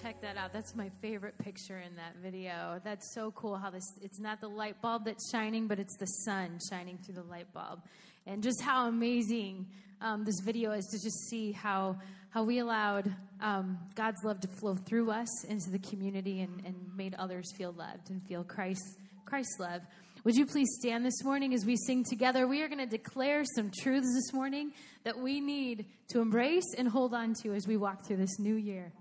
check that out. That's my favorite picture in that video. That's so cool how this it's not the light bulb that's shining, but it's the sun shining through the light bulb. And just how amazing um, this video is to just see how how we allowed um, God's love to flow through us into the community and, and made others feel loved and feel Christ Christ's love. Would you please stand this morning as we sing together? We are going to declare some truths this morning that we need to embrace and hold on to as we walk through this new year.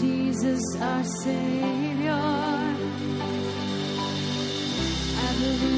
Jesus our Savior. I believe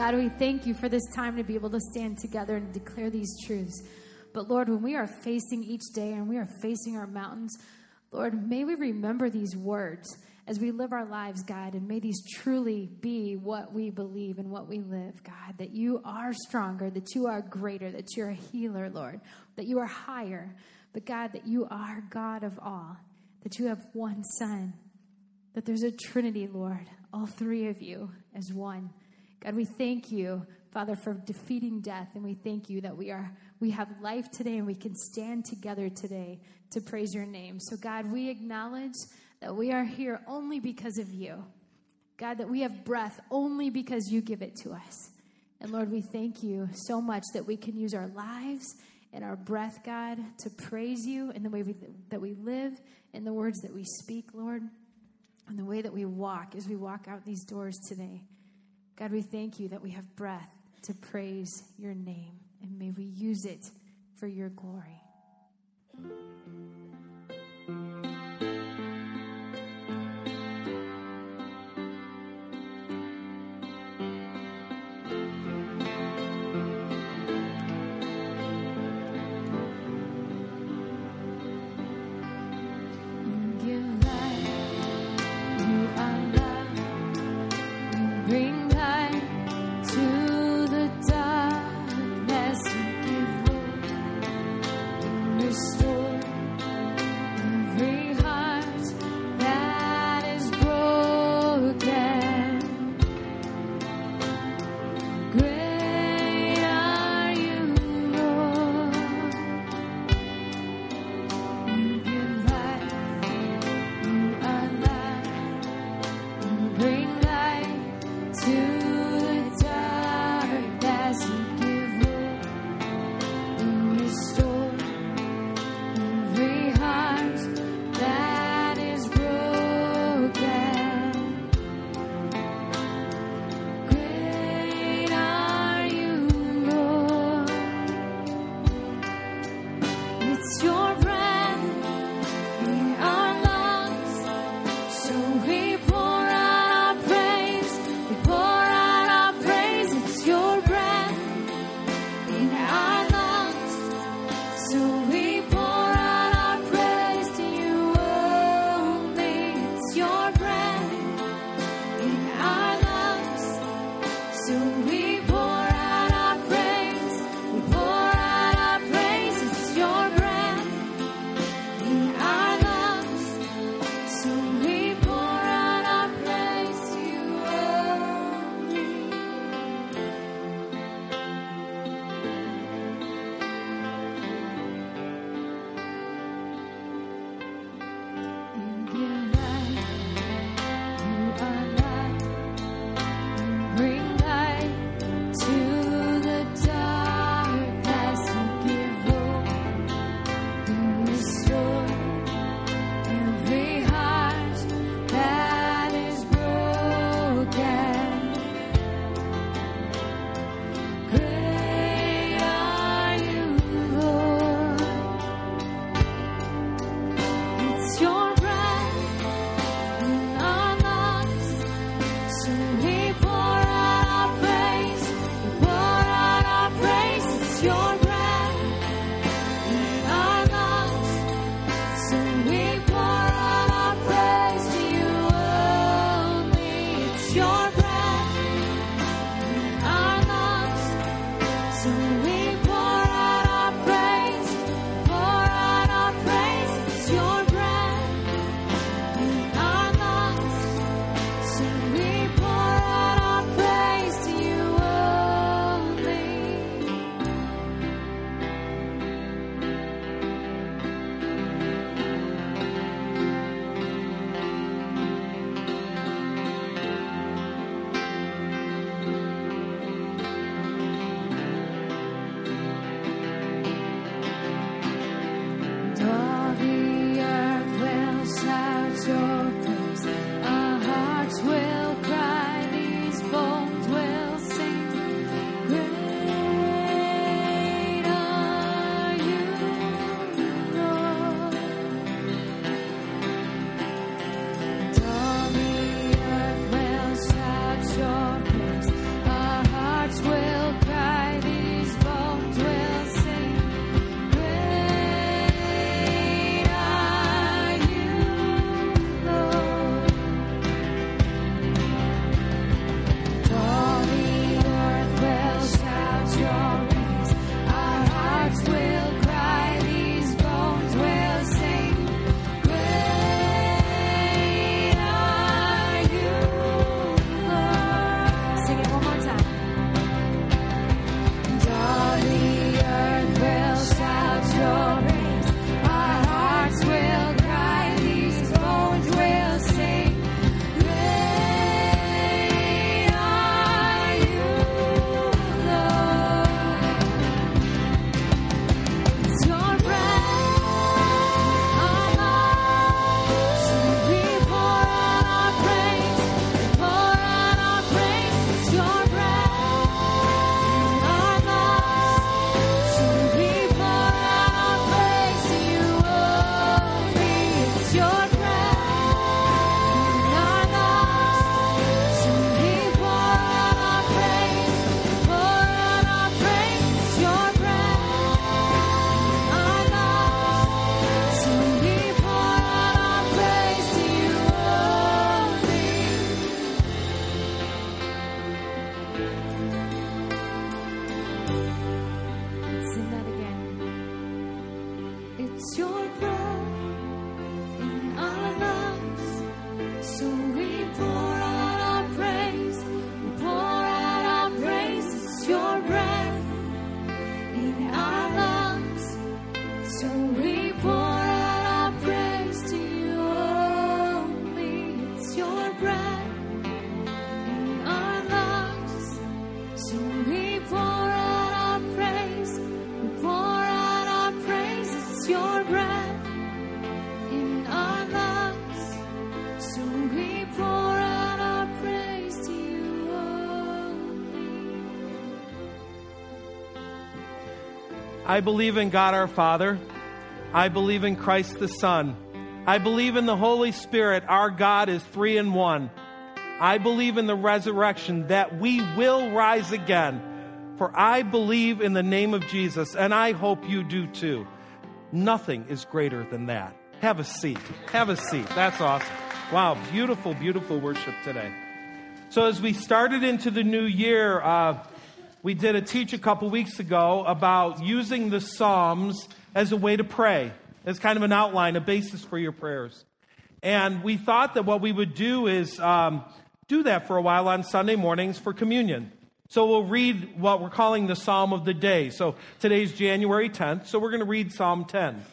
God, we thank you for this time to be able to stand together and declare these truths. But, Lord, when we are facing each day and we are facing our mountains, Lord, may we remember these words as we live our lives, God, and may these truly be what we believe and what we live, God, that you are stronger, that you are greater, that you're a healer, Lord, that you are higher, but God, that you are God of all, that you have one Son, that there's a Trinity, Lord, all three of you as one. God, we thank you, Father, for defeating death, and we thank you that we are we have life today and we can stand together today to praise your name. So, God, we acknowledge that we are here only because of you. God, that we have breath only because you give it to us. And Lord, we thank you so much that we can use our lives and our breath, God, to praise you in the way we, that we live, in the words that we speak, Lord, and the way that we walk as we walk out these doors today. God, we thank you that we have breath to praise your name, and may we use it for your glory. I believe in God our Father. I believe in Christ the Son. I believe in the Holy Spirit. Our God is three in one. I believe in the resurrection that we will rise again. For I believe in the name of Jesus, and I hope you do too. Nothing is greater than that. Have a seat. Have a seat. That's awesome. Wow, beautiful, beautiful worship today. So, as we started into the new year, uh, we did a teach a couple weeks ago about using the Psalms as a way to pray, as kind of an outline, a basis for your prayers. And we thought that what we would do is um, do that for a while on Sunday mornings for communion. So we'll read what we're calling the Psalm of the Day. So today's January 10th, so we're going to read Psalm 10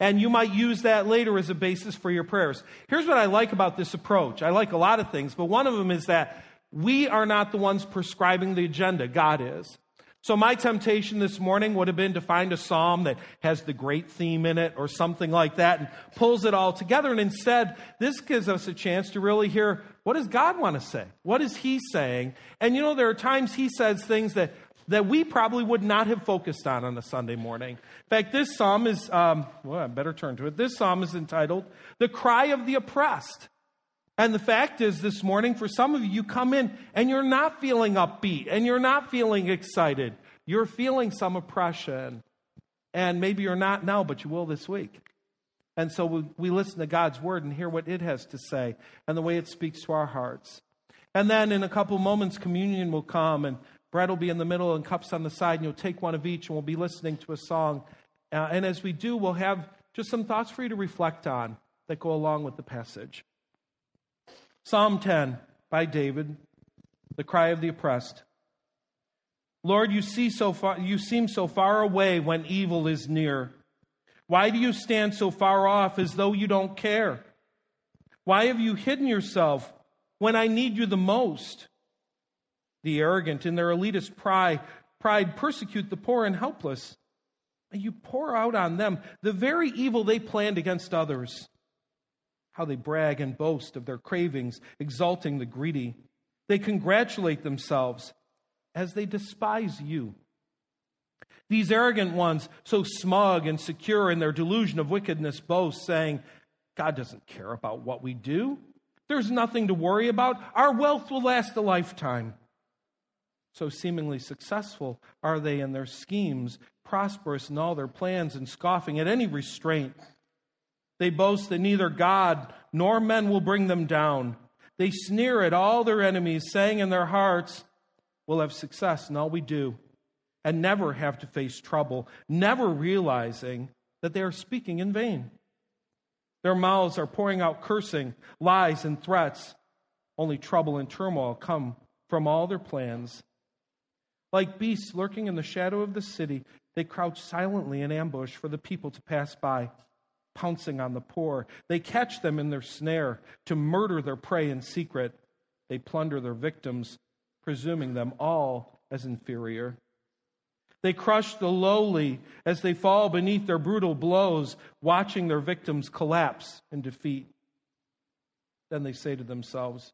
and you might use that later as a basis for your prayers. Here's what I like about this approach I like a lot of things, but one of them is that we are not the ones prescribing the agenda, God is. So, my temptation this morning would have been to find a psalm that has the great theme in it or something like that and pulls it all together. And instead, this gives us a chance to really hear what does God want to say? What is He saying? And you know, there are times He says things that that we probably would not have focused on on a Sunday morning. In fact, this psalm is, um, well, I better turn to it. This psalm is entitled The Cry of the Oppressed. And the fact is, this morning, for some of you, you come in and you're not feeling upbeat and you're not feeling excited. You're feeling some oppression. And maybe you're not now, but you will this week. And so we, we listen to God's word and hear what it has to say and the way it speaks to our hearts. And then in a couple moments, communion will come and Bread will be in the middle and cups on the side, and you'll take one of each, and we'll be listening to a song. Uh, and as we do, we'll have just some thoughts for you to reflect on that go along with the passage. Psalm 10 by David, the cry of the oppressed. Lord, you see so far you seem so far away when evil is near. Why do you stand so far off as though you don't care? Why have you hidden yourself when I need you the most? The arrogant, in their elitist pride, pride persecute the poor and helpless. You pour out on them the very evil they planned against others. How they brag and boast of their cravings, exalting the greedy. They congratulate themselves as they despise you. These arrogant ones, so smug and secure in their delusion of wickedness, boast, saying, God doesn't care about what we do. There's nothing to worry about. Our wealth will last a lifetime. So seemingly successful are they in their schemes, prosperous in all their plans, and scoffing at any restraint. They boast that neither God nor men will bring them down. They sneer at all their enemies, saying in their hearts, We'll have success in all we do, and never have to face trouble, never realizing that they are speaking in vain. Their mouths are pouring out cursing, lies, and threats. Only trouble and turmoil come from all their plans. Like beasts lurking in the shadow of the city, they crouch silently in ambush for the people to pass by, pouncing on the poor. They catch them in their snare to murder their prey in secret. They plunder their victims, presuming them all as inferior. They crush the lowly as they fall beneath their brutal blows, watching their victims collapse in defeat. Then they say to themselves,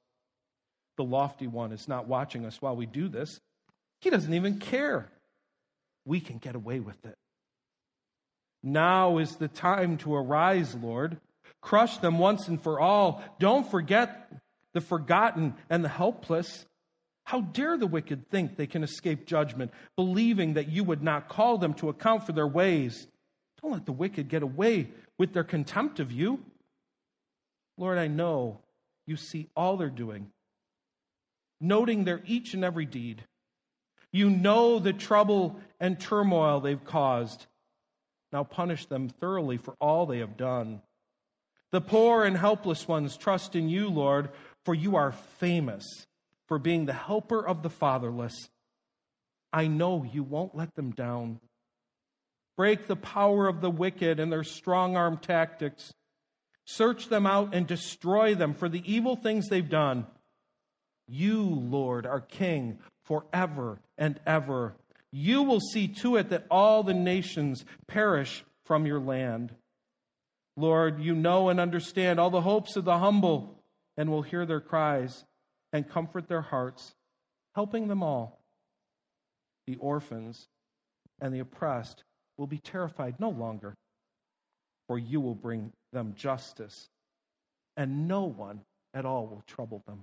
The lofty one is not watching us while we do this. He doesn't even care. We can get away with it. Now is the time to arise, Lord. Crush them once and for all. Don't forget the forgotten and the helpless. How dare the wicked think they can escape judgment, believing that you would not call them to account for their ways? Don't let the wicked get away with their contempt of you. Lord, I know you see all they're doing, noting their each and every deed. You know the trouble and turmoil they've caused. Now punish them thoroughly for all they have done. The poor and helpless ones trust in you, Lord, for you are famous for being the helper of the fatherless. I know you won't let them down. Break the power of the wicked and their strong arm tactics. Search them out and destroy them for the evil things they've done. You, Lord, are King forever and ever. You will see to it that all the nations perish from your land. Lord, you know and understand all the hopes of the humble and will hear their cries and comfort their hearts, helping them all, the orphans and the oppressed will be terrified no longer, for you will bring them justice, and no one at all will trouble them.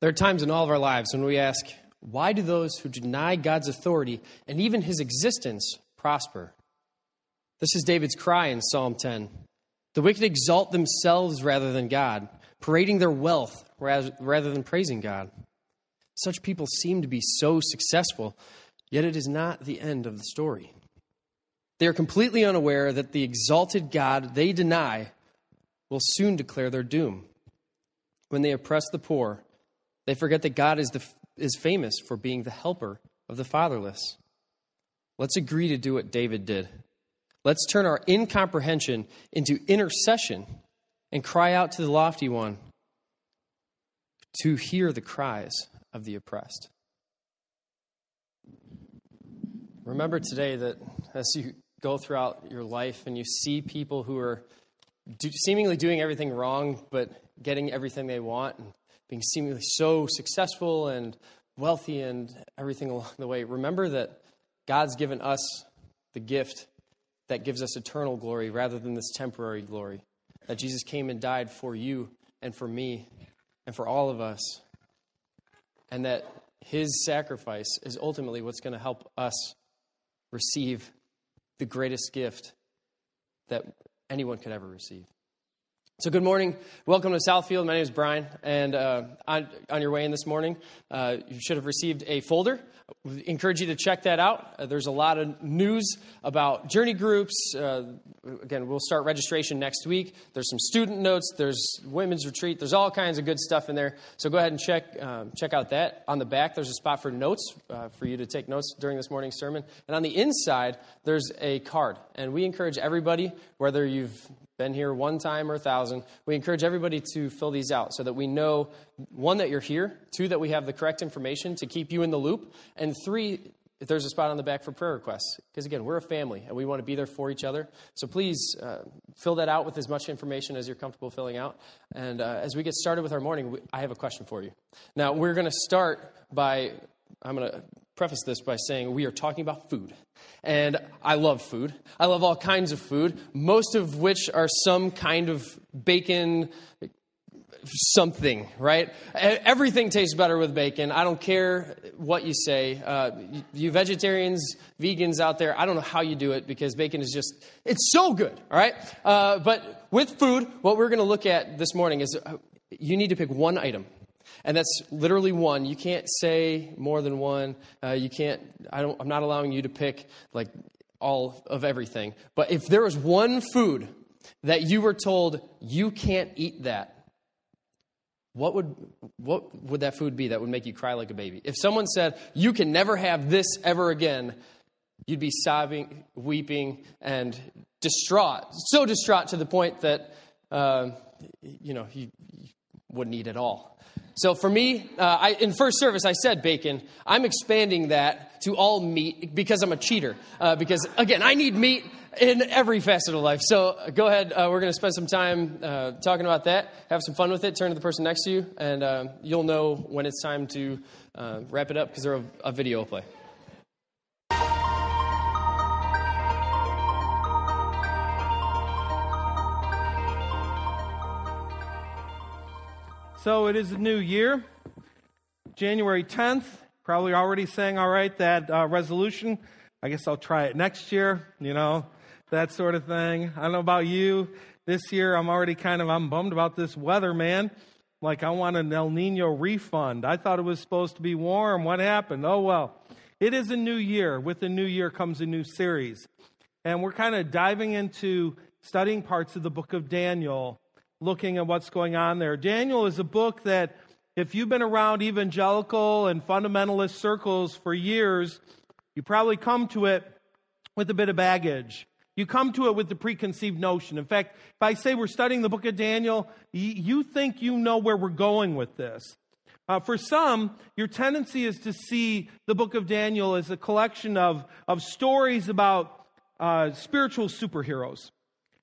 There are times in all of our lives when we ask, why do those who deny God's authority and even his existence prosper? This is David's cry in Psalm 10. The wicked exalt themselves rather than God, parading their wealth rather than praising God. Such people seem to be so successful, yet it is not the end of the story. They are completely unaware that the exalted God they deny will soon declare their doom. When they oppress the poor, they forget that God is, the, is famous for being the helper of the fatherless. Let's agree to do what David did. Let's turn our incomprehension into intercession and cry out to the lofty one to hear the cries of the oppressed. Remember today that as you go throughout your life and you see people who are do, seemingly doing everything wrong but getting everything they want and being seemingly so successful and wealthy and everything along the way, remember that God's given us the gift that gives us eternal glory rather than this temporary glory. That Jesus came and died for you and for me and for all of us. And that his sacrifice is ultimately what's going to help us receive the greatest gift that anyone could ever receive. So, good morning. Welcome to Southfield. My name is Brian. And uh, on, on, your way in this morning, uh, you should have received a folder. Encourage you to check that out. Uh, there's a lot of news about journey groups. Uh, again, we'll start registration next week. There's some student notes, there's women's retreat, there's all kinds of good stuff in there. So, go ahead and check, um, check out that. On the back, there's a spot for notes uh, for you to take notes during this morning's sermon. And on the inside, there's a card. And we encourage everybody, whether you've been here one time or a thousand, we encourage everybody to fill these out so that we know one, that you're here, two, that we have the correct information to keep you in the loop, and three, if there's a spot on the back for prayer requests. Because again, we're a family and we want to be there for each other. So please uh, fill that out with as much information as you're comfortable filling out. And uh, as we get started with our morning, we, I have a question for you. Now, we're going to start by, I'm going to preface this by saying we are talking about food. And I love food. I love all kinds of food, most of which are some kind of bacon something, right? Everything tastes better with bacon. I don't care what you say. Uh, you vegetarians, vegans out there, I don't know how you do it because bacon is just, it's so good, all right? Uh, but with food, what we're going to look at this morning is uh, you need to pick one item and that's literally one. You can't say more than one. Uh, you can't. I don't. I'm not allowing you to pick like all of everything. But if there was one food that you were told you can't eat that, what would what would that food be that would make you cry like a baby? If someone said you can never have this ever again, you'd be sobbing, weeping, and distraught. So distraught to the point that uh, you know you, you wouldn't eat at all. So for me, uh, I, in first service, I said bacon. I'm expanding that to all meat because I'm a cheater. Uh, because, again, I need meat in every facet of life. So go ahead. Uh, we're going to spend some time uh, talking about that. Have some fun with it. Turn to the person next to you, and uh, you'll know when it's time to uh, wrap it up because a, a video will play. So it is a new year, January 10th. Probably already saying, all right, that uh, resolution. I guess I'll try it next year, you know, that sort of thing. I don't know about you. This year, I'm already kind of, I'm bummed about this weather, man. Like, I want an El Nino refund. I thought it was supposed to be warm. What happened? Oh, well. It is a new year. With the new year comes a new series. And we're kind of diving into studying parts of the book of Daniel looking at what's going on there. Daniel is a book that, if you've been around evangelical and fundamentalist circles for years, you probably come to it with a bit of baggage. You come to it with the preconceived notion. In fact, if I say we're studying the book of Daniel, you think you know where we're going with this. Uh, for some, your tendency is to see the book of Daniel as a collection of, of stories about uh, spiritual superheroes.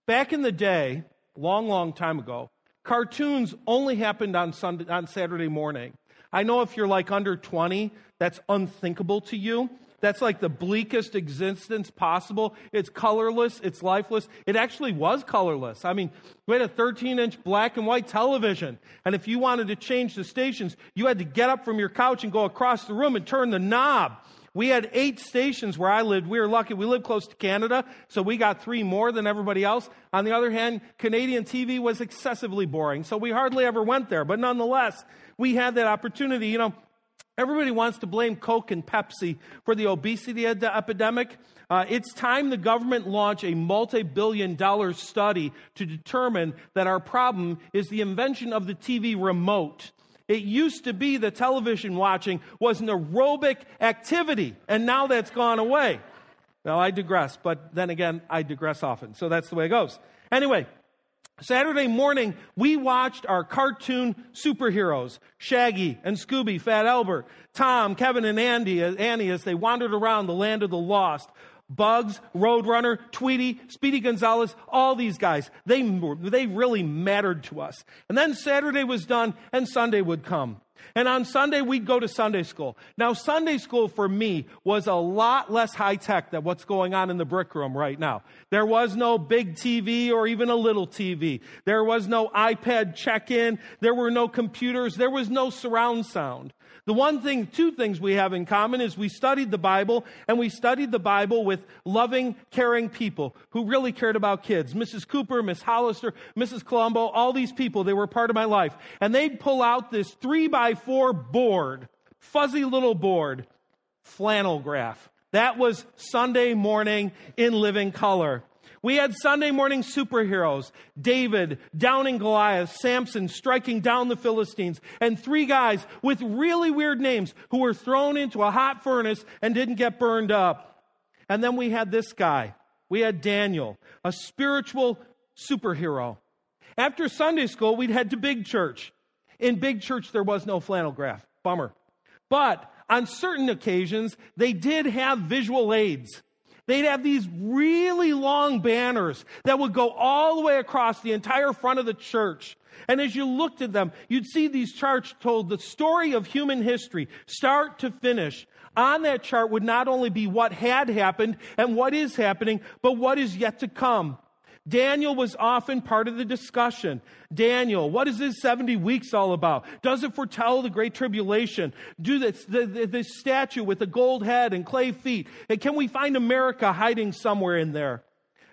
Back in the day, long, long time ago, cartoons only happened on, Sunday, on Saturday morning. I know if you're like under 20, that's unthinkable to you. That's like the bleakest existence possible. It's colorless, it's lifeless. It actually was colorless. I mean, we had a 13 inch black and white television. And if you wanted to change the stations, you had to get up from your couch and go across the room and turn the knob. We had eight stations where I lived. We were lucky. We lived close to Canada, so we got three more than everybody else. On the other hand, Canadian TV was excessively boring, so we hardly ever went there. But nonetheless, we had that opportunity. You know, everybody wants to blame Coke and Pepsi for the obesity ed- epidemic. Uh, it's time the government launch a multi billion dollar study to determine that our problem is the invention of the TV remote. It used to be that television watching was an aerobic activity, and now that's gone away. Well, I digress, but then again, I digress often, so that's the way it goes. Anyway, Saturday morning, we watched our cartoon superheroes, Shaggy and Scooby, Fat Albert, Tom, Kevin, and Andy, Annie, as they wandered around the land of the lost. Bugs, Roadrunner, Tweety, Speedy Gonzales, all these guys, they, they really mattered to us. And then Saturday was done and Sunday would come. And on Sunday, we'd go to Sunday school. Now, Sunday school for me was a lot less high tech than what's going on in the brick room right now. There was no big TV or even a little TV. There was no iPad check in. There were no computers. There was no surround sound. The one thing, two things we have in common is we studied the Bible and we studied the Bible with loving, caring people who really cared about kids. Mrs. Cooper, Miss Hollister, Mrs. Colombo, all these people, they were part of my life. And they'd pull out this three by four board, fuzzy little board, flannel graph. That was Sunday morning in living color. We had Sunday morning superheroes David downing Goliath, Samson striking down the Philistines, and three guys with really weird names who were thrown into a hot furnace and didn't get burned up. And then we had this guy. We had Daniel, a spiritual superhero. After Sunday school, we'd head to big church. In big church, there was no flannel graph. Bummer. But on certain occasions, they did have visual aids. They'd have these really long banners that would go all the way across the entire front of the church. And as you looked at them, you'd see these charts told the story of human history, start to finish. On that chart would not only be what had happened and what is happening, but what is yet to come. Daniel was often part of the discussion. Daniel, what is this 70 weeks all about? Does it foretell the great tribulation? Do this, the, the, the statue with the gold head and clay feet? And can we find America hiding somewhere in there?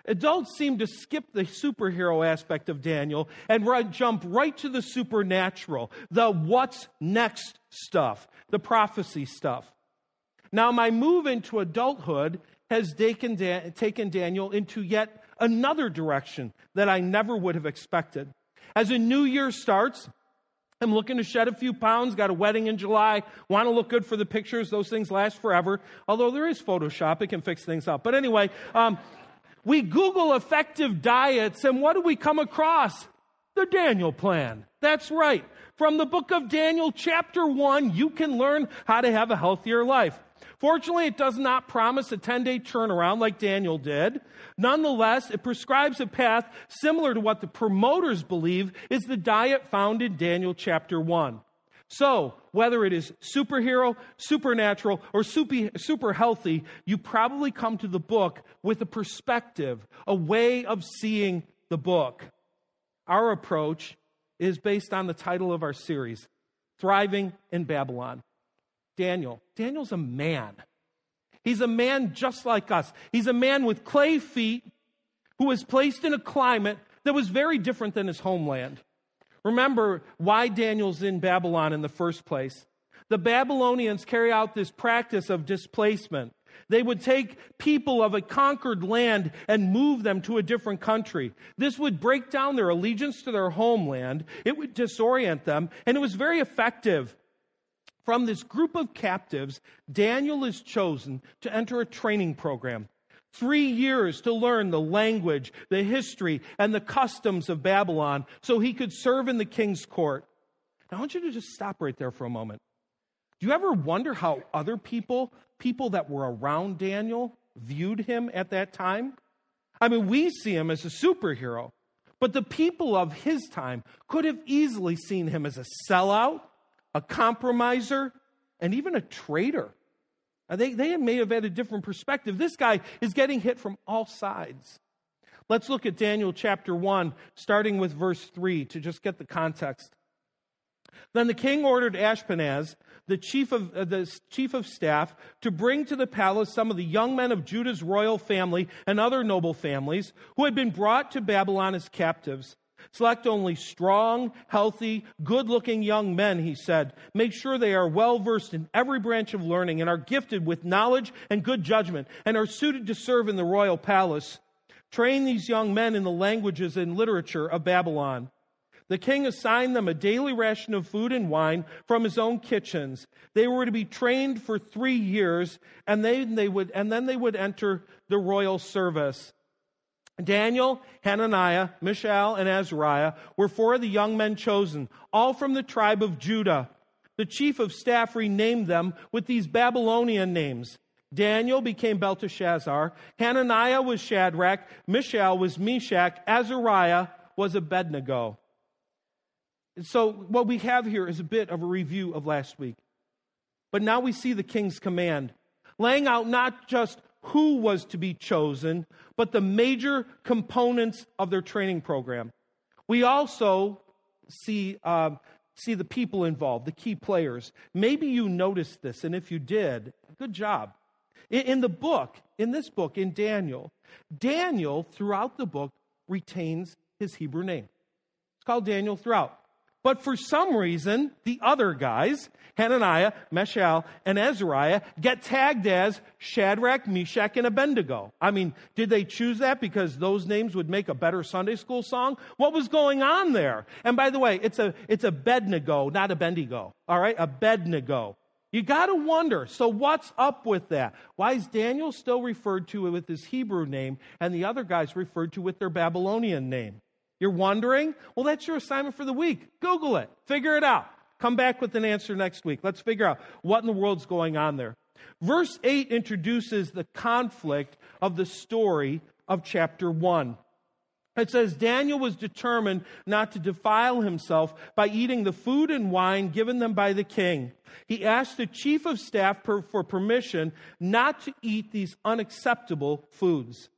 Adults seem to skip the superhero aspect of Daniel and jump right to the supernatural, the what's next stuff, the prophecy stuff. Now, my move into adulthood has taken, taken Daniel into yet another direction that I never would have expected. As a new year starts, I'm looking to shed a few pounds, got a wedding in July, want to look good for the pictures. Those things last forever, although there is Photoshop, it can fix things up. But anyway, um, we Google effective diets, and what do we come across? The Daniel Plan. That's right. From the book of Daniel, chapter 1, you can learn how to have a healthier life. Fortunately, it does not promise a 10 day turnaround like Daniel did. Nonetheless, it prescribes a path similar to what the promoters believe is the diet found in Daniel chapter 1. So, whether it is superhero, supernatural, or super, super healthy, you probably come to the book with a perspective, a way of seeing the book. Our approach is based on the title of our series, Thriving in Babylon. Daniel. Daniel's a man. He's a man just like us. He's a man with clay feet who was placed in a climate that was very different than his homeland. Remember why Daniel's in Babylon in the first place. The Babylonians carry out this practice of displacement. They would take people of a conquered land and move them to a different country. This would break down their allegiance to their homeland. It would disorient them, and it was very effective. From this group of captives, Daniel is chosen to enter a training program. Three years to learn the language, the history, and the customs of Babylon so he could serve in the king's court. Now, I want you to just stop right there for a moment. Do you ever wonder how other people, people that were around Daniel, viewed him at that time? I mean, we see him as a superhero, but the people of his time could have easily seen him as a sellout, a compromiser, and even a traitor. They, they may have had a different perspective. This guy is getting hit from all sides. Let's look at Daniel chapter 1, starting with verse 3 to just get the context. Then the king ordered Ashpenaz, the chief of uh, the chief of staff, to bring to the palace some of the young men of Judah's royal family and other noble families who had been brought to Babylon as captives. Select only strong, healthy, good looking young men, he said. Make sure they are well versed in every branch of learning and are gifted with knowledge and good judgment and are suited to serve in the royal palace. Train these young men in the languages and literature of Babylon. The king assigned them a daily ration of food and wine from his own kitchens. They were to be trained for three years, and, they, they would, and then they would enter the royal service. Daniel, Hananiah, Mishael, and Azariah were four of the young men chosen, all from the tribe of Judah. The chief of staff renamed them with these Babylonian names. Daniel became Belteshazzar, Hananiah was Shadrach, Mishael was Meshach, Azariah was Abednego. And so, what we have here is a bit of a review of last week. But now we see the king's command, laying out not just who was to be chosen, but the major components of their training program. We also see, uh, see the people involved, the key players. Maybe you noticed this, and if you did, good job. In, the book, in this book, in Daniel, Daniel, throughout the book, retains his Hebrew name. It's called Daniel throughout. But for some reason, the other guys, Hananiah, Mishael, and Azariah, get tagged as Shadrach, Meshach, and Abednego. I mean, did they choose that because those names would make a better Sunday school song? What was going on there? And by the way, it's a it's Abednego, not Abednego. All right, Abednego. You got to wonder. So what's up with that? Why is Daniel still referred to with his Hebrew name, and the other guys referred to with their Babylonian name? You're wondering? Well, that's your assignment for the week. Google it, figure it out. Come back with an answer next week. Let's figure out what in the world's going on there. Verse 8 introduces the conflict of the story of chapter 1. It says Daniel was determined not to defile himself by eating the food and wine given them by the king. He asked the chief of staff per, for permission not to eat these unacceptable foods.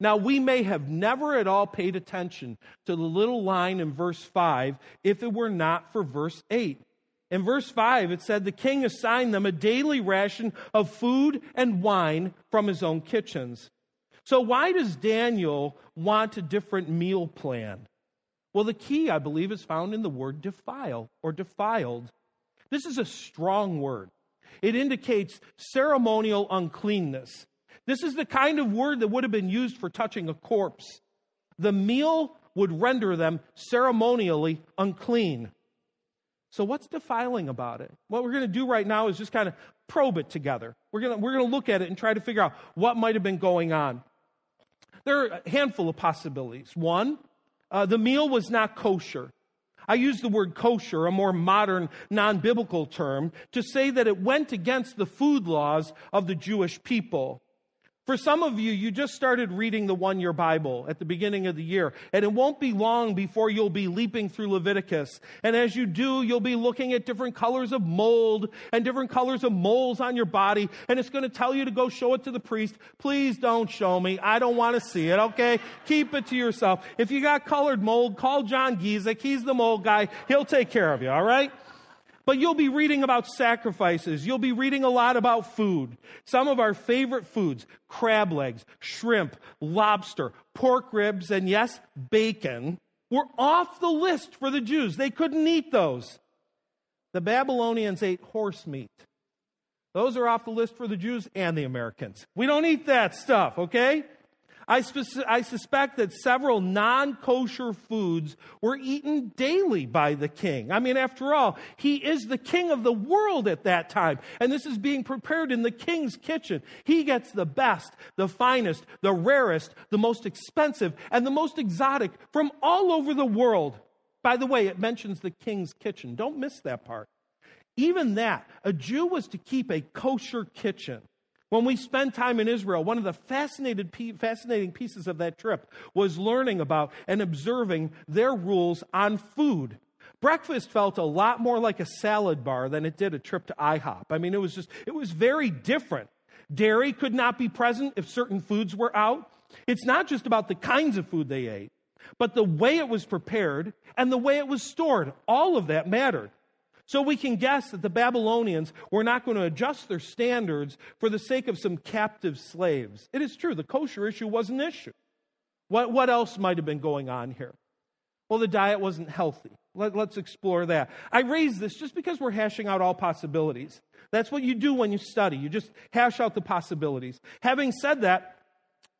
Now, we may have never at all paid attention to the little line in verse 5 if it were not for verse 8. In verse 5, it said the king assigned them a daily ration of food and wine from his own kitchens. So, why does Daniel want a different meal plan? Well, the key, I believe, is found in the word defile or defiled. This is a strong word. It indicates ceremonial uncleanness. This is the kind of word that would have been used for touching a corpse. The meal would render them ceremonially unclean. So, what's defiling about it? What we're going to do right now is just kind of probe it together. We're going to, we're to look at it and try to figure out what might have been going on. There are a handful of possibilities. One, uh, the meal was not kosher. I use the word kosher, a more modern, non biblical term, to say that it went against the food laws of the Jewish people. For some of you, you just started reading the one year Bible at the beginning of the year, and it won't be long before you'll be leaping through Leviticus. And as you do, you'll be looking at different colors of mold and different colors of moles on your body, and it's going to tell you to go show it to the priest. Please don't show me. I don't want to see it, okay? Keep it to yourself. If you got colored mold, call John Giesek. He's the mold guy. He'll take care of you, all right? But you'll be reading about sacrifices. You'll be reading a lot about food. Some of our favorite foods crab legs, shrimp, lobster, pork ribs, and yes, bacon were off the list for the Jews. They couldn't eat those. The Babylonians ate horse meat. Those are off the list for the Jews and the Americans. We don't eat that stuff, okay? I, I, suspect that several non kosher foods were eaten daily by the king. I mean, after all, he is the king of the world at that time, and this is being prepared in the king's kitchen. He gets the best, the finest, the rarest, the most expensive, and the most exotic from all over the world. By the way, it mentions the king's kitchen. Don't miss that part. Even that, a Jew was to keep a kosher kitchen. When we spent time in Israel, one of the fascinating pieces of that trip was learning about and observing their rules on food. Breakfast felt a lot more like a salad bar than it did a trip to IHOP. I mean, it was just, it was very different. Dairy could not be present if certain foods were out. It's not just about the kinds of food they ate, but the way it was prepared and the way it was stored. All of that mattered. So we can guess that the Babylonians were not going to adjust their standards for the sake of some captive slaves. It is true, the kosher issue was an issue. What, what else might have been going on here? Well, the diet wasn't healthy. Let, us explore that. I raise this just because we're hashing out all possibilities. That's what you do when you study. You just hash out the possibilities. Having said that,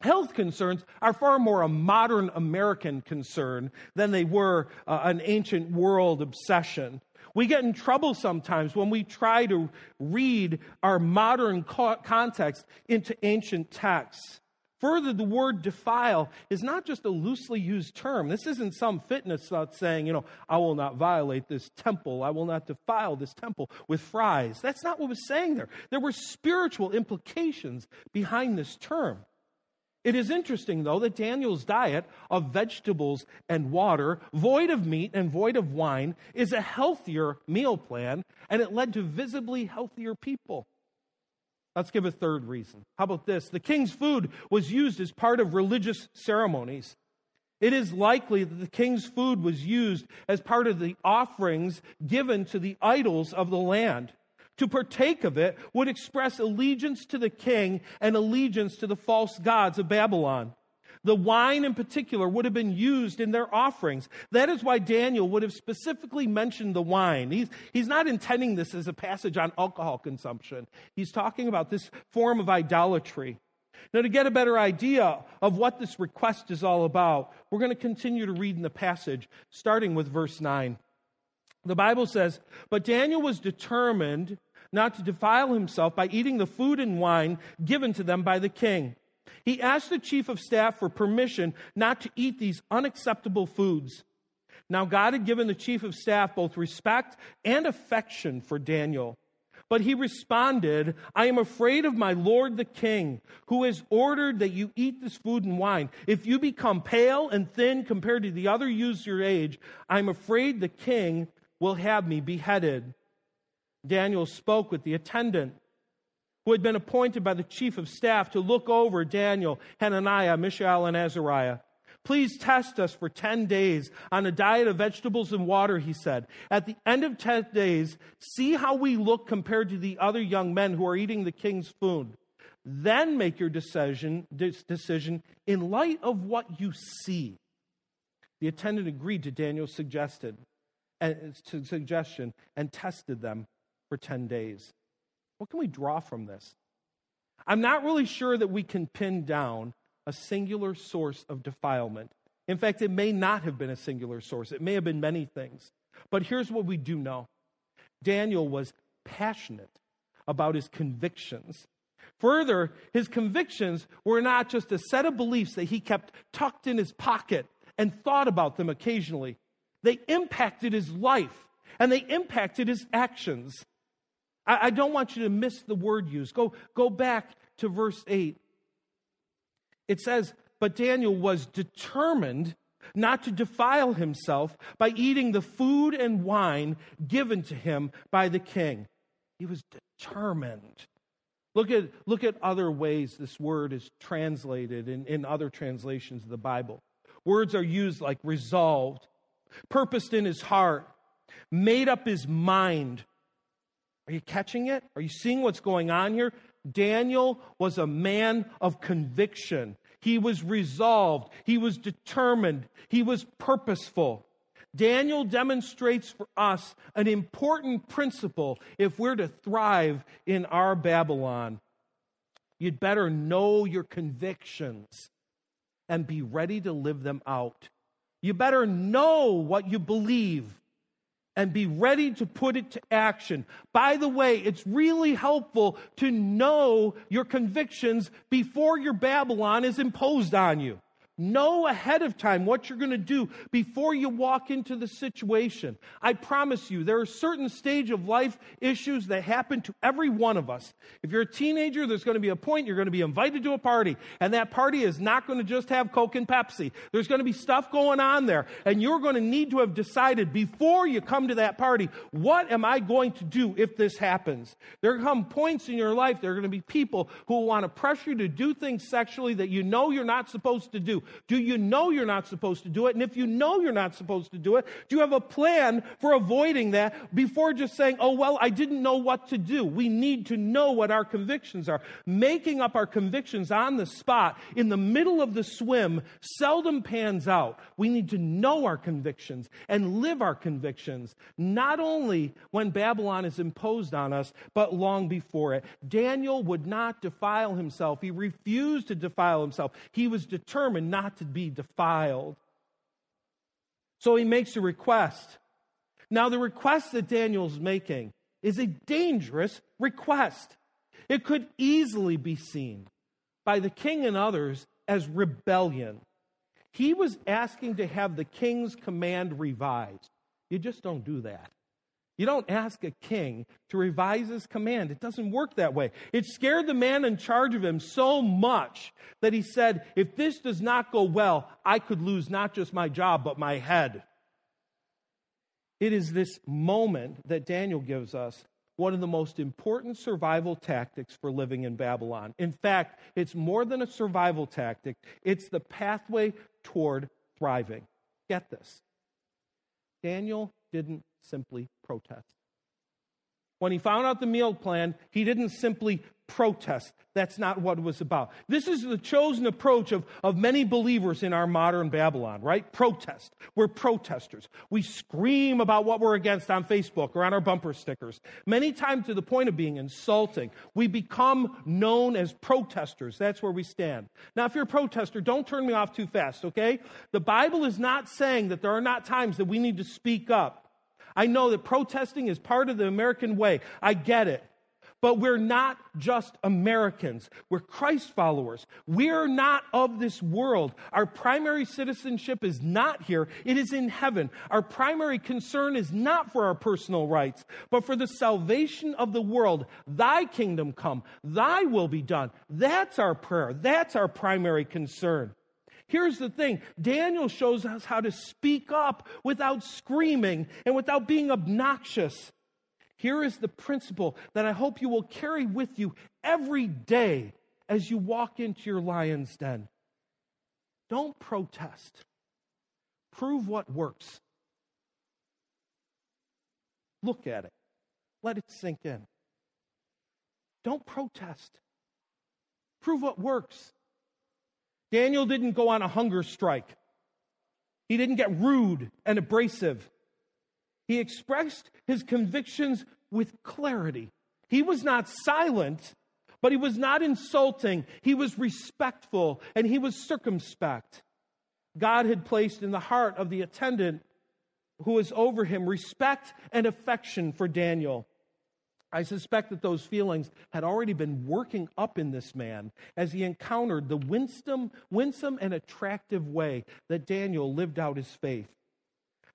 health concerns are far more a modern American concern than they were uh, an ancient world obsession. We get in trouble sometimes when we try to read our modern context into ancient texts. Further, the word defile is not just a loosely used term. This isn't some fitness thought saying, you know, I will not violate this temple. I will not defile this temple with fries. That's not what was saying there. There were spiritual implications behind this term. It is interesting, though, that Daniel's diet of vegetables and water, void of meat and void of wine, is a healthier meal plan, and it led to visibly healthier people. Let's give a third reason. How about this? The king's food was used as part of religious ceremonies. It is likely that the king's food was used as part of the offerings given to the idols of the land. To partake of it would express allegiance to the king and allegiance to the false gods of Babylon. The wine in particular would have been used in their offerings. That is why Daniel would have specifically mentioned the wine. He's, he's not intending this as a passage on alcohol consumption, he's talking about this form of idolatry. Now, to get a better idea of what this request is all about, we're going to continue to read in the passage, starting with verse 9. The Bible says, But Daniel was determined not to defile himself by eating the food and wine given to them by the king. He asked the chief of staff for permission not to eat these unacceptable foods. Now, God had given the chief of staff both respect and affection for Daniel. But he responded, I am afraid of my lord the king, who has ordered that you eat this food and wine. If you become pale and thin compared to the other youths your age, I'm afraid the king will have me beheaded. Daniel spoke with the attendant who had been appointed by the chief of staff to look over Daniel, Hananiah, Mishael, and Azariah. Please test us for 10 days on a diet of vegetables and water, he said. At the end of 10 days, see how we look compared to the other young men who are eating the king's food. Then make your decision, decision in light of what you see. The attendant agreed to Daniel's suggested, and, suggestion and tested them for 10 days. What can we draw from this? I'm not really sure that we can pin down a singular source of defilement. In fact, it may not have been a singular source, it may have been many things. But here's what we do know Daniel was passionate about his convictions. Further, his convictions were not just a set of beliefs that he kept tucked in his pocket and thought about them occasionally. They impacted his life and they impacted his actions. I, I don't want you to miss the word used. Go, go back to verse 8. It says, But Daniel was determined not to defile himself by eating the food and wine given to him by the king. He was determined. Look at, look at other ways this word is translated in, in other translations of the Bible. Words are used like resolved, purposed in his heart, made up his mind, are you catching it? Are you seeing what's going on here? Daniel was a man of conviction. He was resolved. He was determined. He was purposeful. Daniel demonstrates for us an important principle if we're to thrive in our Babylon. You'd better know your convictions and be ready to live them out. You better know what you believe and be ready to put it to action. By the way, it's really helpful to know your convictions before your Babylon is imposed on you. Know ahead of time what you're going to do before you walk into the situation. I promise you, there are certain stage of life issues that happen to every one of us. If you're a teenager, there's going to be a point you're going to be invited to a party, and that party is not going to just have Coke and Pepsi. There's going to be stuff going on there, and you're going to need to have decided before you come to that party, what am I going to do if this happens? There come points in your life, there are going to be people who want to pressure you to do things sexually that you know you're not supposed to do. Do you know you're not supposed to do it? And if you know you're not supposed to do it, do you have a plan for avoiding that before just saying, oh, well, I didn't know what to do? We need to know what our convictions are. Making up our convictions on the spot in the middle of the swim seldom pans out. We need to know our convictions and live our convictions, not only when Babylon is imposed on us, but long before it. Daniel would not defile himself. He refused to defile himself. He was determined not to be defiled. So he makes a request. Now, the request that Daniel's making is a dangerous request. It could easily be seen by the king and others as rebellion. He was asking to have the king's command revised. You just don't do that. You don't ask a king to revise his command. It doesn't work that way. It scared the man in charge of him so much that he said, If this does not go well, I could lose not just my job, but my head. It is this moment that Daniel gives us one of the most important survival tactics for living in Babylon. In fact, it's more than a survival tactic, it's the pathway toward thriving. Get this. Daniel didn't simply protest. When he found out the meal plan, he didn't simply protest. That's not what it was about. This is the chosen approach of, of many believers in our modern Babylon, right? Protest. We're protesters. We scream about what we're against on Facebook or on our bumper stickers, many times to the point of being insulting. We become known as protesters. That's where we stand. Now, if you're a protester, don't turn me off too fast, okay? The Bible is not saying that there are not times that we need to speak up. I know that protesting is part of the American way. I get it. But we're not just Americans. We're Christ followers. We're not of this world. Our primary citizenship is not here, it is in heaven. Our primary concern is not for our personal rights, but for the salvation of the world. Thy kingdom come, thy will be done. That's our prayer. That's our primary concern. Here's the thing Daniel shows us how to speak up without screaming and without being obnoxious. Here is the principle that I hope you will carry with you every day as you walk into your lion's den. Don't protest, prove what works. Look at it, let it sink in. Don't protest, prove what works. Daniel didn't go on a hunger strike. He didn't get rude and abrasive. He expressed his convictions with clarity. He was not silent, but he was not insulting. He was respectful and he was circumspect. God had placed in the heart of the attendant who was over him respect and affection for Daniel. I suspect that those feelings had already been working up in this man as he encountered the winsome, winsome and attractive way that Daniel lived out his faith.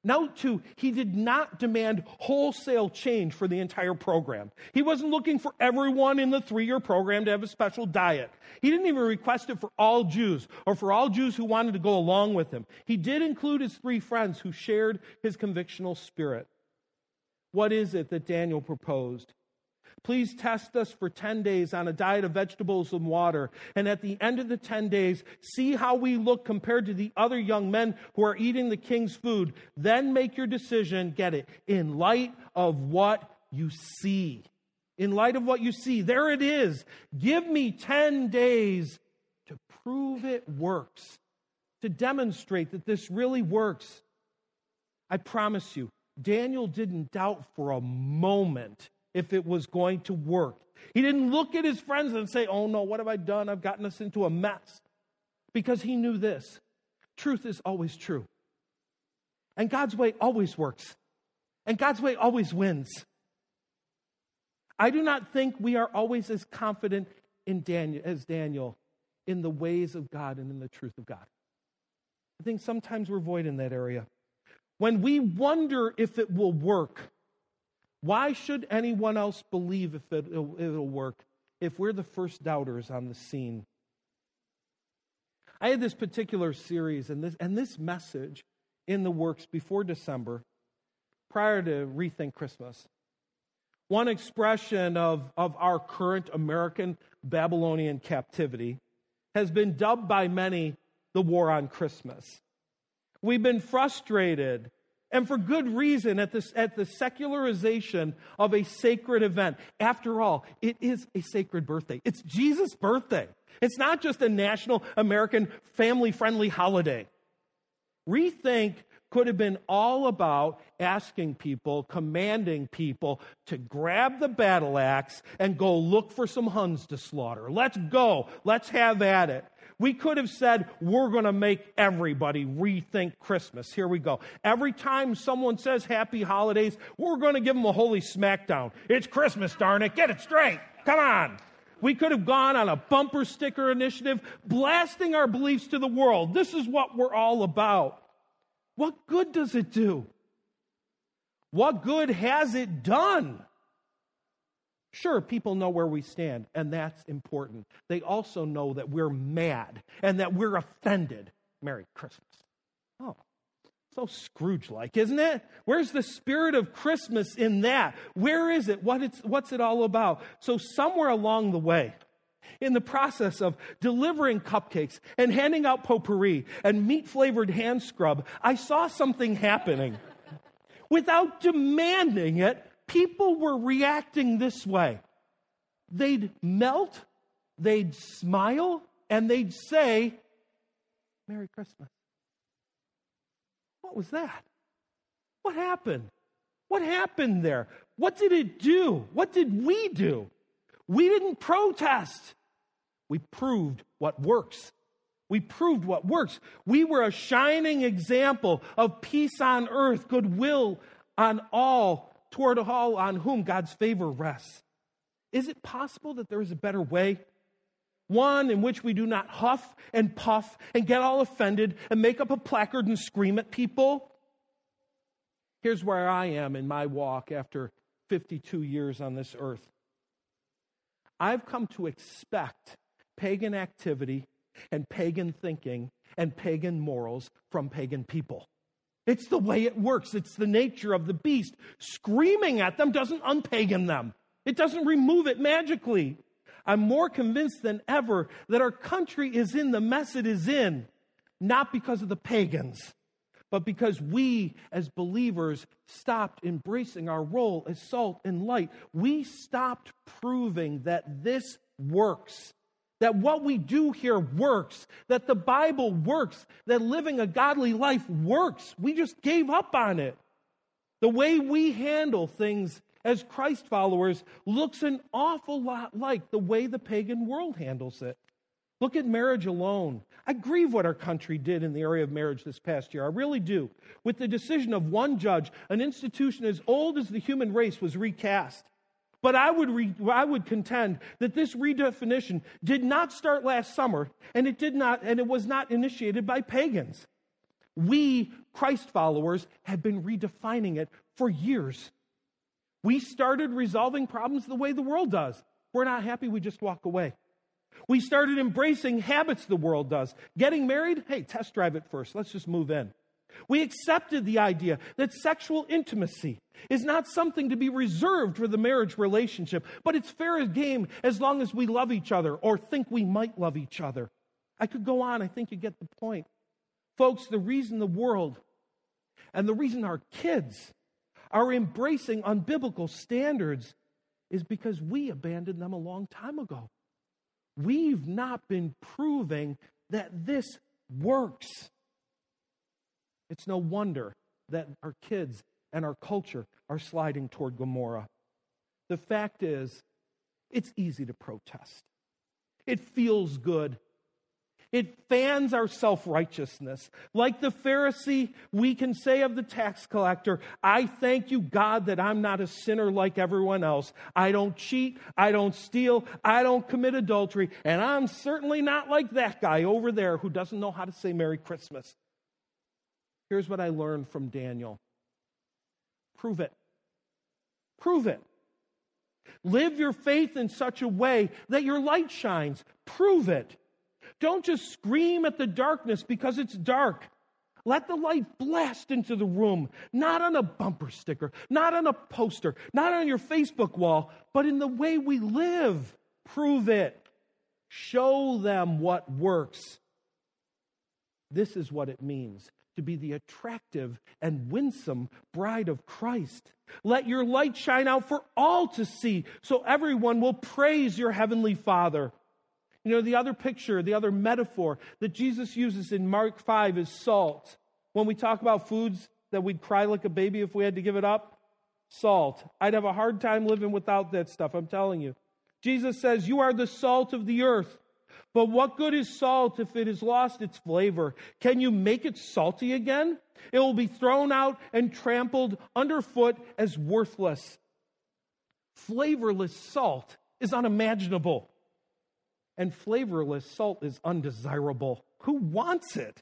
Note too, he did not demand wholesale change for the entire program. He wasn't looking for everyone in the three year program to have a special diet. He didn't even request it for all Jews or for all Jews who wanted to go along with him. He did include his three friends who shared his convictional spirit. What is it that Daniel proposed? Please test us for 10 days on a diet of vegetables and water. And at the end of the 10 days, see how we look compared to the other young men who are eating the king's food. Then make your decision, get it, in light of what you see. In light of what you see. There it is. Give me 10 days to prove it works, to demonstrate that this really works. I promise you, Daniel didn't doubt for a moment if it was going to work. He didn't look at his friends and say, Oh no, what have I done? I've gotten us into a mess. Because he knew this truth is always true. And God's way always works. And God's way always wins. I do not think we are always as confident in Daniel as Daniel in the ways of God and in the truth of God. I think sometimes we're void in that area. When we wonder if it will work, why should anyone else believe if it, will it'll work if we're the first doubters on the scene? I had this particular series and this, and this message in the works before December, prior to Rethink Christmas. One expression of, of our current American Babylonian captivity has been dubbed by many the war on Christmas. We've been frustrated, and for good reason, at, this, at the secularization of a sacred event. After all, it is a sacred birthday. It's Jesus' birthday. It's not just a national American family friendly holiday. Rethink could have been all about asking people, commanding people to grab the battle axe and go look for some Huns to slaughter. Let's go. Let's have at it. We could have said, we're going to make everybody rethink Christmas. Here we go. Every time someone says happy holidays, we're going to give them a holy smackdown. It's Christmas, darn it. Get it straight. Come on. We could have gone on a bumper sticker initiative, blasting our beliefs to the world. This is what we're all about. What good does it do? What good has it done? Sure, people know where we stand, and that's important. They also know that we're mad and that we're offended. Merry Christmas. Oh, so Scrooge like, isn't it? Where's the spirit of Christmas in that? Where is it? What it's, what's it all about? So, somewhere along the way, in the process of delivering cupcakes and handing out potpourri and meat flavored hand scrub, I saw something happening. Without demanding it, people were reacting this way. They'd melt, they'd smile, and they'd say, Merry Christmas. What was that? What happened? What happened there? What did it do? What did we do? We didn't protest. We proved what works. We proved what works. We were a shining example of peace on earth, goodwill on all, toward all on whom God's favor rests. Is it possible that there is a better way? One in which we do not huff and puff and get all offended and make up a placard and scream at people? Here's where I am in my walk after 52 years on this earth. I've come to expect pagan activity and pagan thinking and pagan morals from pagan people. It's the way it works. It's the nature of the beast. Screaming at them doesn't unpagan them, it doesn't remove it magically. I'm more convinced than ever that our country is in the mess it is in, not because of the pagans, but because we as believers stopped embracing our role as salt and light. We stopped proving that this works that what we do here works, that the Bible works, that living a godly life works. We just gave up on it. The way we handle things as Christ followers looks an awful lot like the way the pagan world handles it. Look at marriage alone. I grieve what our country did in the area of marriage this past year. I really do. With the decision of one judge, an institution as old as the human race was recast. But I would, re, I would contend that this redefinition did not start last summer, and it did not, and it was not initiated by pagans. We, Christ followers, have been redefining it for years. We started resolving problems the way the world does. We're not happy, we just walk away. We started embracing habits the world does. Getting married, hey, test drive it first. Let's just move in. We accepted the idea that sexual intimacy is not something to be reserved for the marriage relationship, but it's fair game as long as we love each other or think we might love each other. I could go on, I think you get the point. Folks, the reason the world and the reason our kids are embracing unbiblical standards is because we abandoned them a long time ago. We've not been proving that this works. It's no wonder that our kids and our culture are sliding toward Gomorrah. The fact is, it's easy to protest. It feels good. It fans our self righteousness. Like the Pharisee, we can say of the tax collector, I thank you, God, that I'm not a sinner like everyone else. I don't cheat. I don't steal. I don't commit adultery. And I'm certainly not like that guy over there who doesn't know how to say Merry Christmas. Here's what I learned from Daniel prove it. Prove it. Live your faith in such a way that your light shines. Prove it. Don't just scream at the darkness because it's dark. Let the light blast into the room, not on a bumper sticker, not on a poster, not on your Facebook wall, but in the way we live. Prove it. Show them what works. This is what it means to be the attractive and winsome bride of Christ. Let your light shine out for all to see, so everyone will praise your heavenly Father. You know, the other picture, the other metaphor that Jesus uses in Mark 5 is salt. When we talk about foods that we'd cry like a baby if we had to give it up, salt. I'd have a hard time living without that stuff, I'm telling you. Jesus says, You are the salt of the earth. But what good is salt if it has lost its flavor? Can you make it salty again? It will be thrown out and trampled underfoot as worthless. Flavorless salt is unimaginable, and flavorless salt is undesirable. Who wants it?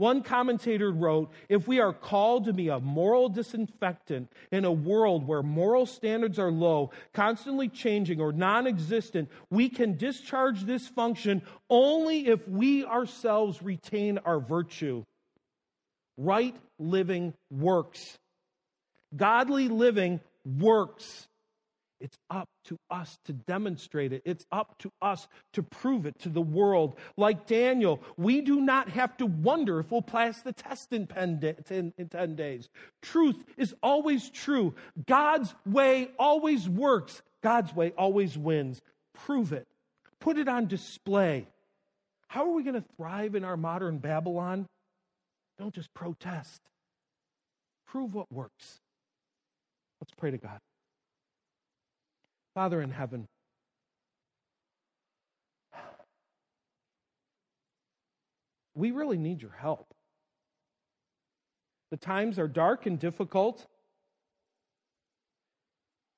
One commentator wrote If we are called to be a moral disinfectant in a world where moral standards are low, constantly changing, or non existent, we can discharge this function only if we ourselves retain our virtue. Right living works. Godly living works. It's up to us to demonstrate it. It's up to us to prove it to the world. Like Daniel, we do not have to wonder if we'll pass the test in 10 days. Truth is always true. God's way always works. God's way always wins. Prove it. Put it on display. How are we going to thrive in our modern Babylon? Don't just protest. Prove what works. Let's pray to God. Father in heaven, we really need your help. The times are dark and difficult,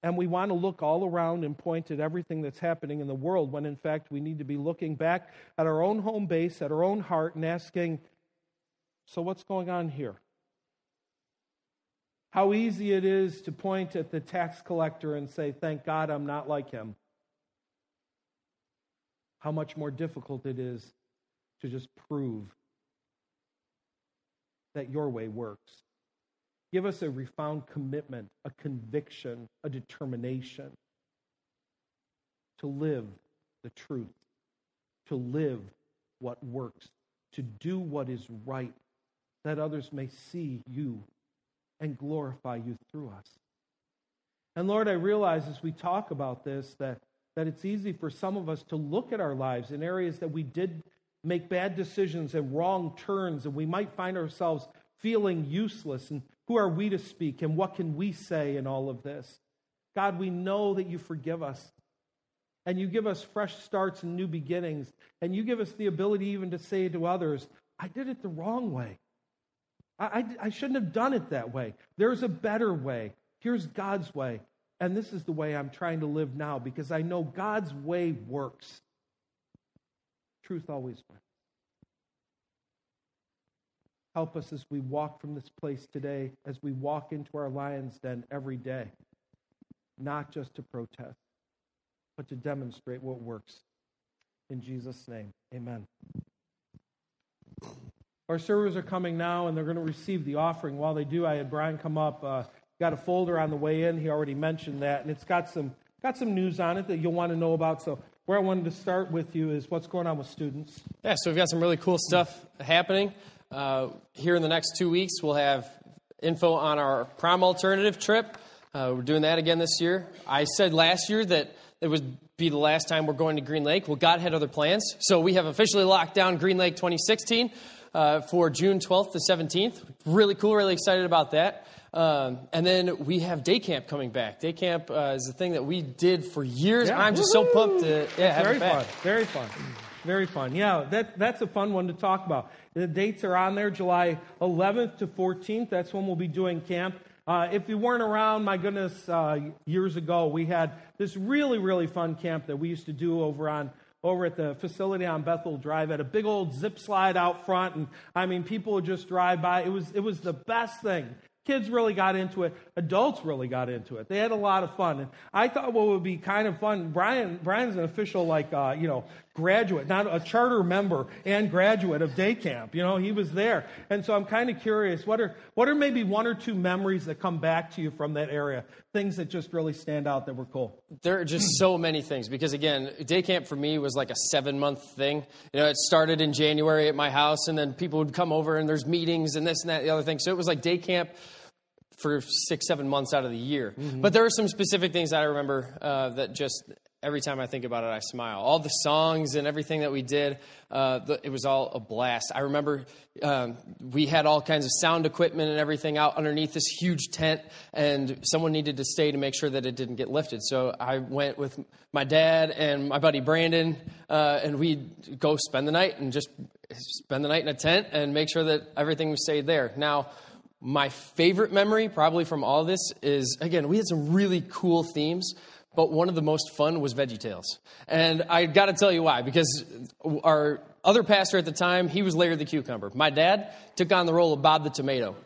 and we want to look all around and point at everything that's happening in the world when in fact we need to be looking back at our own home base, at our own heart, and asking, so what's going on here? How easy it is to point at the tax collector and say, Thank God I'm not like him. How much more difficult it is to just prove that your way works. Give us a refound commitment, a conviction, a determination to live the truth, to live what works, to do what is right, that others may see you and glorify you through us. And Lord, I realize as we talk about this that, that it's easy for some of us to look at our lives in areas that we did make bad decisions and wrong turns, and we might find ourselves feeling useless. And who are we to speak? And what can we say in all of this? God, we know that you forgive us. And you give us fresh starts and new beginnings. And you give us the ability even to say to others, I did it the wrong way. I, I, I shouldn't have done it that way. There's a better way. Here's God's way. And this is the way I'm trying to live now because I know God's way works. Truth always wins. Help us as we walk from this place today, as we walk into our lion's den every day, not just to protest, but to demonstrate what works. In Jesus' name, amen. Our servers are coming now, and they're going to receive the offering. While they do, I had Brian come up. Uh, got a folder on the way in. He already mentioned that, and it's got some got some news on it that you'll want to know about. So, where I wanted to start with you is what's going on with students. Yeah, so we've got some really cool stuff happening. Uh, here in the next two weeks, we'll have info on our prom alternative trip. Uh, we're doing that again this year. I said last year that it would be the last time we're going to Green Lake. Well, God had other plans, so we have officially locked down Green Lake 2016 uh, for June 12th to 17th. Really cool, really excited about that. Um, and then we have day camp coming back. Day camp uh, is a thing that we did for years. Yeah. I'm just so pumped to yeah, have very it back. fun. Very fun. Very fun. Yeah, that, that's a fun one to talk about. The dates are on there July 11th to 14th. That's when we'll be doing camp. Uh, if you weren't around, my goodness, uh, years ago, we had this really, really fun camp that we used to do over on over at the facility on Bethel Drive. Had a big old zip slide out front, and I mean, people would just drive by. It was it was the best thing. Kids really got into it. Adults really got into it. They had a lot of fun. And I thought what would be kind of fun, Brian, Brian's an official, like, uh, you know, graduate, not a charter member and graduate of day camp. You know, he was there. And so I'm kind of curious, what are, what are maybe one or two memories that come back to you from that area? Things that just really stand out that were cool. There are just so many things because, again, day camp for me was like a seven month thing. You know, it started in January at my house, and then people would come over and there's meetings and this and that, the other thing. So it was like day camp for six, seven months out of the year. Mm-hmm. But there are some specific things that I remember uh, that just every time I think about it, I smile. All the songs and everything that we did, uh, the, it was all a blast. I remember um, we had all kinds of sound equipment and everything out underneath this huge tent, and someone needed to stay to make sure that it didn't get lifted. So I went with my dad and my buddy Brandon, uh, and we'd go spend the night and just spend the night in a tent and make sure that everything stayed there. Now, my favorite memory, probably from all this, is again, we had some really cool themes, but one of the most fun was Veggie Tales. And I got to tell you why, because our other pastor at the time, he was Larry the Cucumber. My dad took on the role of Bob the Tomato.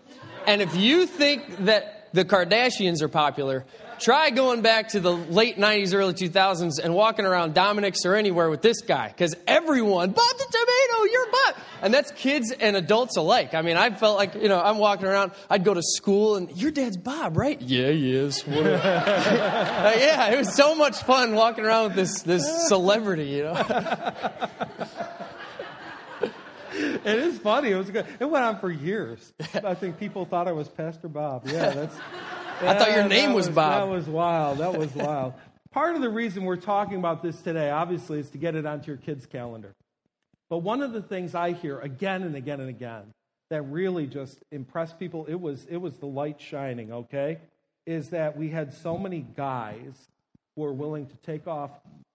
And if you think that the Kardashians are popular, try going back to the late 90s, early 2000s and walking around Dominick's or anywhere with this guy, because everyone, Bob the Tomato, you're Bob. And that's kids and adults alike. I mean, I felt like, you know, I'm walking around, I'd go to school and, your dad's Bob, right? Yeah, he is. yeah, it was so much fun walking around with this, this celebrity, you know. it is funny. It was good. It went on for years. I think people thought I was Pastor Bob. Yeah, that's. Yeah, I thought your name was, was Bob. That was wild. That was wild. Part of the reason we're talking about this today, obviously, is to get it onto your kids' calendar. But one of the things I hear again and again and again that really just impressed people, it was, it was the light shining, okay? Is that we had so many guys who were willing to take off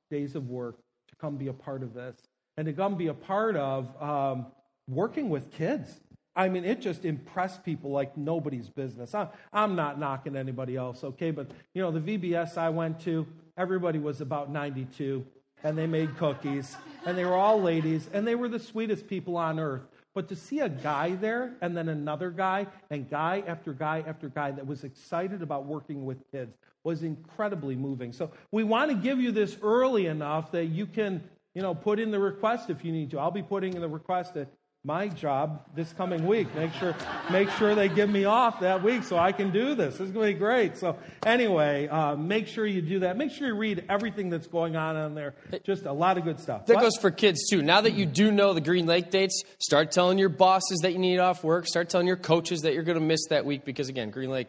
days of work to come be a part of this and to come be a part of um, working with kids. I mean, it just impressed people like nobody's business. I'm, I'm not knocking anybody else, okay? But, you know, the VBS I went to, everybody was about 92 and they made cookies, and they were all ladies, and they were the sweetest people on earth. But to see a guy there, and then another guy, and guy after guy after guy that was excited about working with kids was incredibly moving. So we want to give you this early enough that you can, you know, put in the request if you need to. I'll be putting in the request at my job this coming week. Make sure, make sure they give me off that week so I can do this. This is going to be great. So anyway, uh, make sure you do that. Make sure you read everything that's going on on there. Just a lot of good stuff. That what? goes for kids too. Now that you do know the Green Lake dates, start telling your bosses that you need off work. Start telling your coaches that you're going to miss that week because again, Green Lake,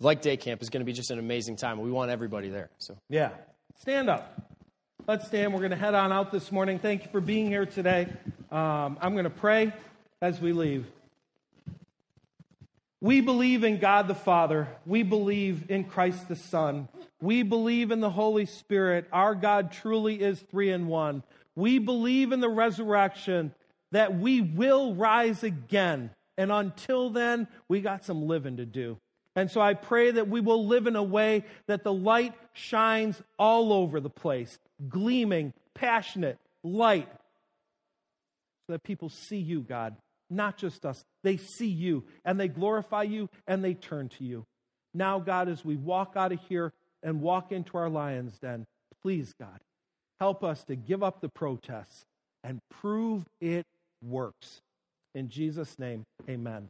like day camp, is going to be just an amazing time. We want everybody there. So yeah, stand up. Let's stand. We're going to head on out this morning. Thank you for being here today. Um, I'm going to pray as we leave. We believe in God the Father. We believe in Christ the Son. We believe in the Holy Spirit. Our God truly is three in one. We believe in the resurrection that we will rise again. And until then, we got some living to do. And so I pray that we will live in a way that the light shines all over the place, gleaming, passionate, light, so that people see you, God, not just us. They see you and they glorify you and they turn to you. Now, God, as we walk out of here and walk into our lion's den, please, God, help us to give up the protests and prove it works. In Jesus' name, amen.